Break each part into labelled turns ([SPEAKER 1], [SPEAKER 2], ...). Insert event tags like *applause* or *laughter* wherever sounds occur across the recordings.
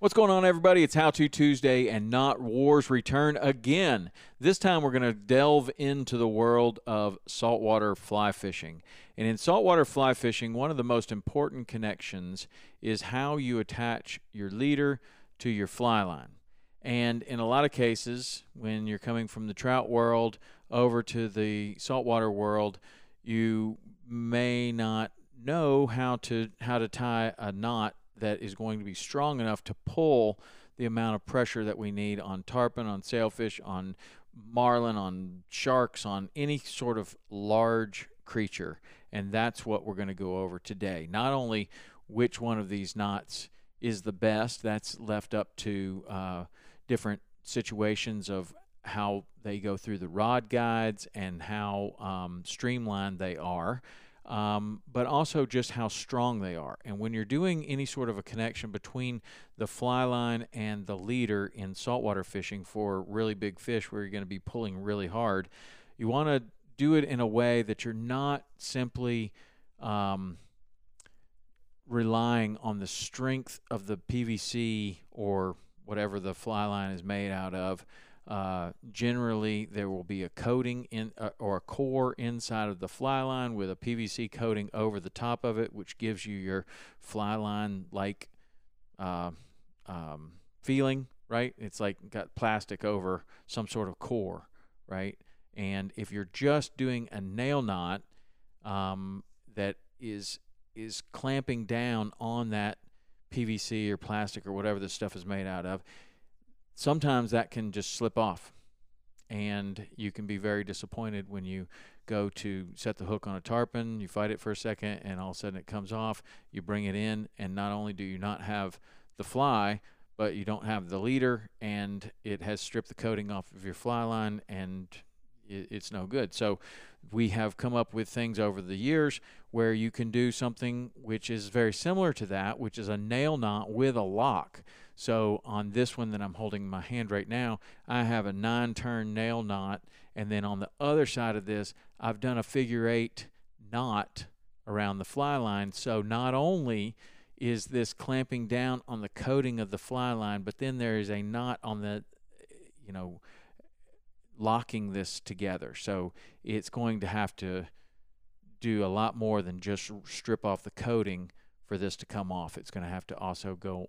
[SPEAKER 1] What's going on, everybody? It's How To Tuesday and Knot Wars return again. This time we're going to delve into the world of saltwater fly fishing. And in saltwater fly fishing, one of the most important connections is how you attach your leader to your fly line. And in a lot of cases, when you're coming from the trout world over to the saltwater world, you may not know how to how to tie a knot that is going to be strong enough to pull the amount of pressure that we need on tarpon, on sailfish, on marlin, on sharks, on any sort of large creature. And that's what we're going to go over today. Not only which one of these knots is the best, that's left up to uh, different situations of how they go through the rod guides and how um, streamlined they are um, but also just how strong they are. And when you're doing any sort of a connection between the fly line and the leader in saltwater fishing for really big fish where you're going to be pulling really hard, you want to do it in a way that you're not simply um, relying on the strength of the PVC or whatever the fly line is made out of uh, generally, there will be a coating in uh, or a core inside of the fly line with a PVC coating over the top of it, which gives you your fly line like uh, um, feeling, right? It's like got plastic over some sort of core, right? And if you're just doing a nail knot um, that is is clamping down on that PVC or plastic or whatever this stuff is made out of, sometimes that can just slip off and you can be very disappointed when you go to set the hook on a tarpon, you fight it for a second, and all of a sudden it comes off. You bring it in, and not only do you not have the fly, but you don't have the leader, and it has stripped the coating off of your fly line, and it's no good. So we have come up with things over the years where you can do something which is very similar to that, which is a nail knot with a lock. So on this one that I'm holding in my hand right now, I have a nine turn nail knot. And then on the other side of this, I've done a figure eight knot around the fly line. So not only is this clamping down on the coating of the fly line, but then there is a knot on the, you know, locking this together. So it's going to have to do a lot more than just strip off the coating for this to come off. It's going to have to also go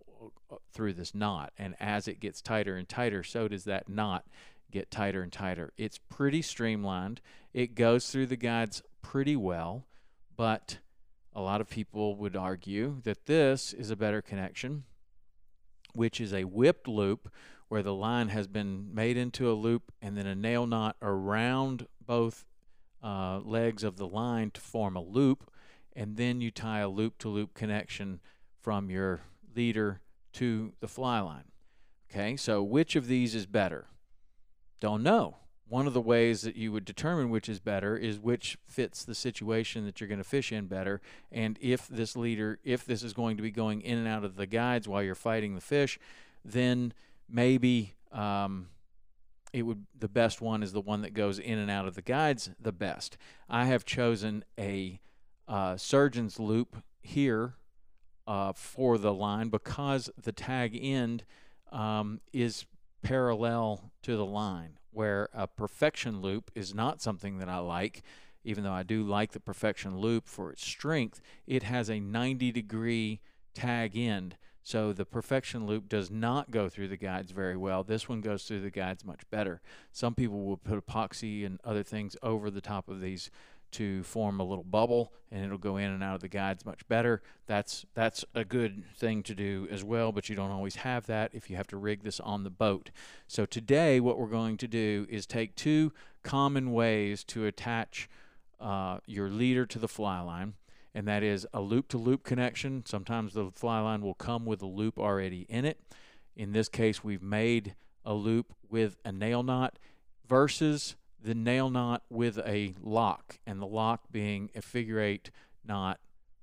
[SPEAKER 1] uh, through this knot. And as it gets tighter and tighter, so does that knot get tighter and tighter. It's pretty streamlined. It goes through the guides pretty well, but a lot of people would argue that this is a better connection, which is a whipped loop where the line has been made into a loop and then a nail knot around both uh, legs of the line to form a loop and then you tie a loop to loop connection from your leader to the fly line. Okay, so which of these is better? Don't know. One of the ways that you would determine which is better is which fits the situation that you're going to fish in better. And if this leader, if this is going to be going in and out of the guides while you're fighting the fish, then maybe um, it would the best one is the one that goes in and out of the guides the best. I have chosen a uh, surgeon's loop here uh, for the line because the tag end um, is parallel to the line, where a perfection loop is not something that I like. Even though I do like the perfection loop for its strength, it has a 90 degree tag end. So the perfection loop does not go through the guides very well. This one goes through the guides much better. Some people will put epoxy and other things over the top of these to form a little bubble and it'll go in and out of the guides much better. That's that's a good thing to do as well, but you don't always have that if you have to rig this on the boat. So today what we're going to do is take two common ways to attach uh, your leader to the fly line, and that is a loop-to-loop connection. Sometimes the fly line will come with a loop already in it. In this case, we've made a loop with a nail knot versus the nail knot with a lock, and the lock being a figure eight knot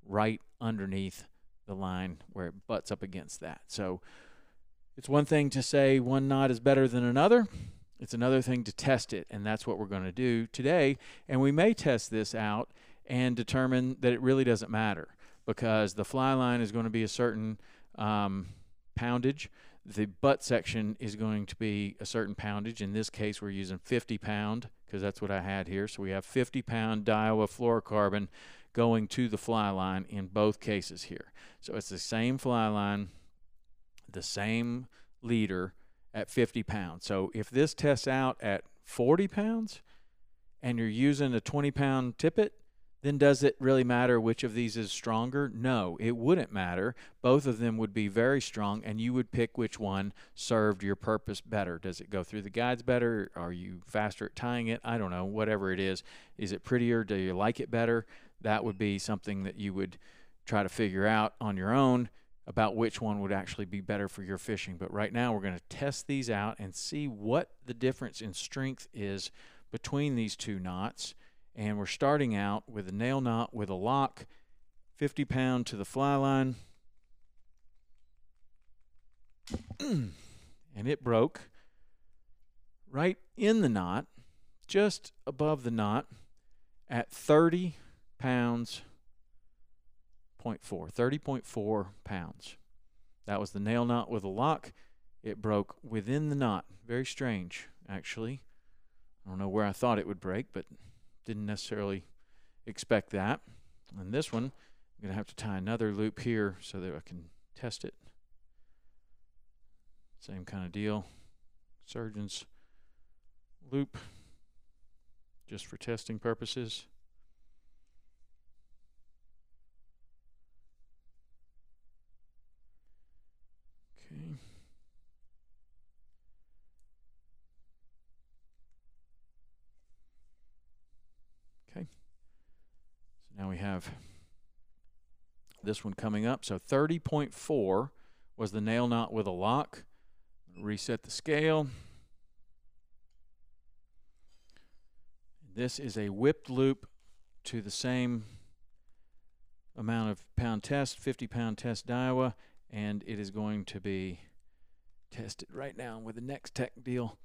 [SPEAKER 1] right underneath the line where it butts up against that. So it's one thing to say one knot is better than another. It's another thing to test it, and that's what we're going to do today. And we may test this out and determine that it really doesn't matter because the fly line is going to be a certain um, poundage the butt section is going to be a certain poundage. In this case, we're using 50 pound because that's what I had here. So we have 50 pound Daiwa fluorocarbon going to the fly line in both cases here. So it's the same fly line, the same leader at 50 pounds. So if this tests out at 40 pounds and you're using a 20 pound tippet, then does it really matter which of these is stronger? No, it wouldn't matter. Both of them would be very strong, and you would pick which one served your purpose better. Does it go through the guides better? Are you faster at tying it? I don't know. Whatever it is. Is it prettier? Do you like it better? That would be something that you would try to figure out on your own about which one would actually be better for your fishing. But right now, we're going to test these out and see what the difference in strength is between these two knots and we're starting out with a nail knot with a lock, 50 pound to the fly line. *clears throat* and it broke right in the knot, just above the knot, at 30 pounds, 0.4, 30.4 pounds. That was the nail knot with a lock. It broke within the knot. Very strange, actually. I don't know where I thought it would break, but didn't necessarily expect that. And this one, I'm going to have to tie another loop here so that I can test it. Same kind of deal. Surgeon's loop, just for testing purposes. Okay. So now we have this one coming up. So 30.4 was the nail knot with a lock. Reset the scale. This is a whipped loop to the same amount of pound test, 50 pound test Daiwa, and it is going to be tested right now with the next tech deal.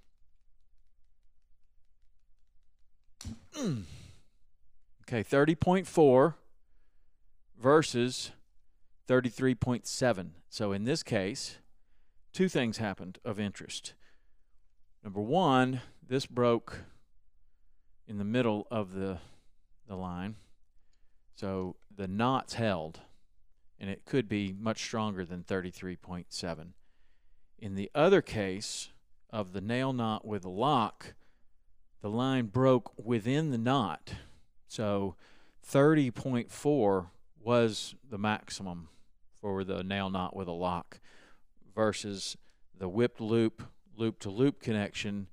[SPEAKER 1] *clears throat* Okay, 30.4 versus 33.7. So in this case, two things happened of interest. Number one, this broke in the middle of the, the line. So the knots held, and it could be much stronger than 33.7. In the other case of the nail knot with a lock, the line broke within the knot so 30.4 was the maximum for the nail knot with a lock versus the whipped loop loop to loop connection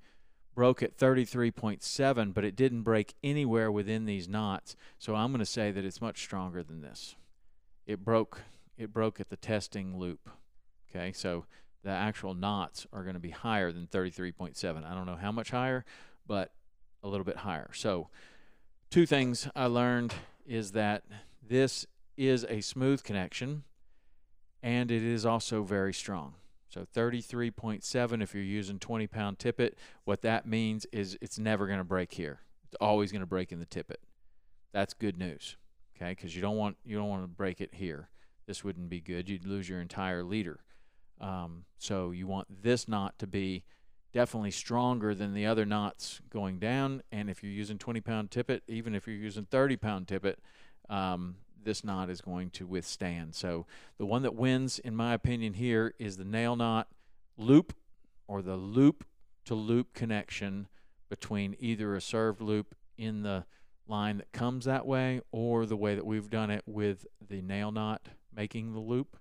[SPEAKER 1] broke at 33.7, but it didn't break anywhere within these knots. So I'm going to say that it's much stronger than this. It broke it broke at the testing loop. Okay, so the actual knots are going to be higher than 33.7. I don't know how much higher, but a little bit higher. So two things I learned is that this is a smooth connection and it is also very strong. So 33.7 if you're using 20 pound tippet, what that means is it's never going to break here. It's always going to break in the tippet. That's good news. Okay? Cuz you don't want you don't want to break it here. This wouldn't be good. You'd lose your entire leader. Um, so you want this knot to be definitely stronger than the other knots going down. And if you're using 20 pound tippet, even if you're using 30 pound tippet, um, this knot is going to withstand. So the one that wins, in my opinion, here is the nail knot loop or the loop to loop connection between either a served loop in the line that comes that way or the way that we've done it with the nail knot making the loop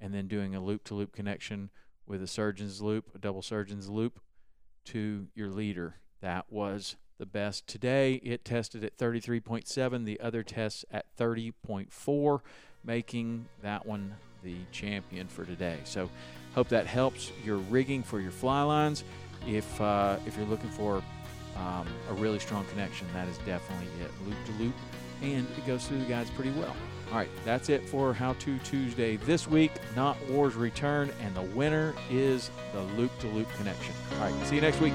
[SPEAKER 1] and then doing a loop to loop connection with a surgeon's loop, a double surgeon's loop to your leader. That was the best. Today it tested at 33.7, the other tests at 30.4, making that one the champion for today. So hope that helps your rigging for your fly lines. If, uh, if you're looking for um, a really strong connection, that is definitely it. Loop to loop, and it goes through the guides pretty well. All right, that's it for How To Tuesday this week. Knot Wars return, and the winner is the loop to loop connection. All right, see you next week.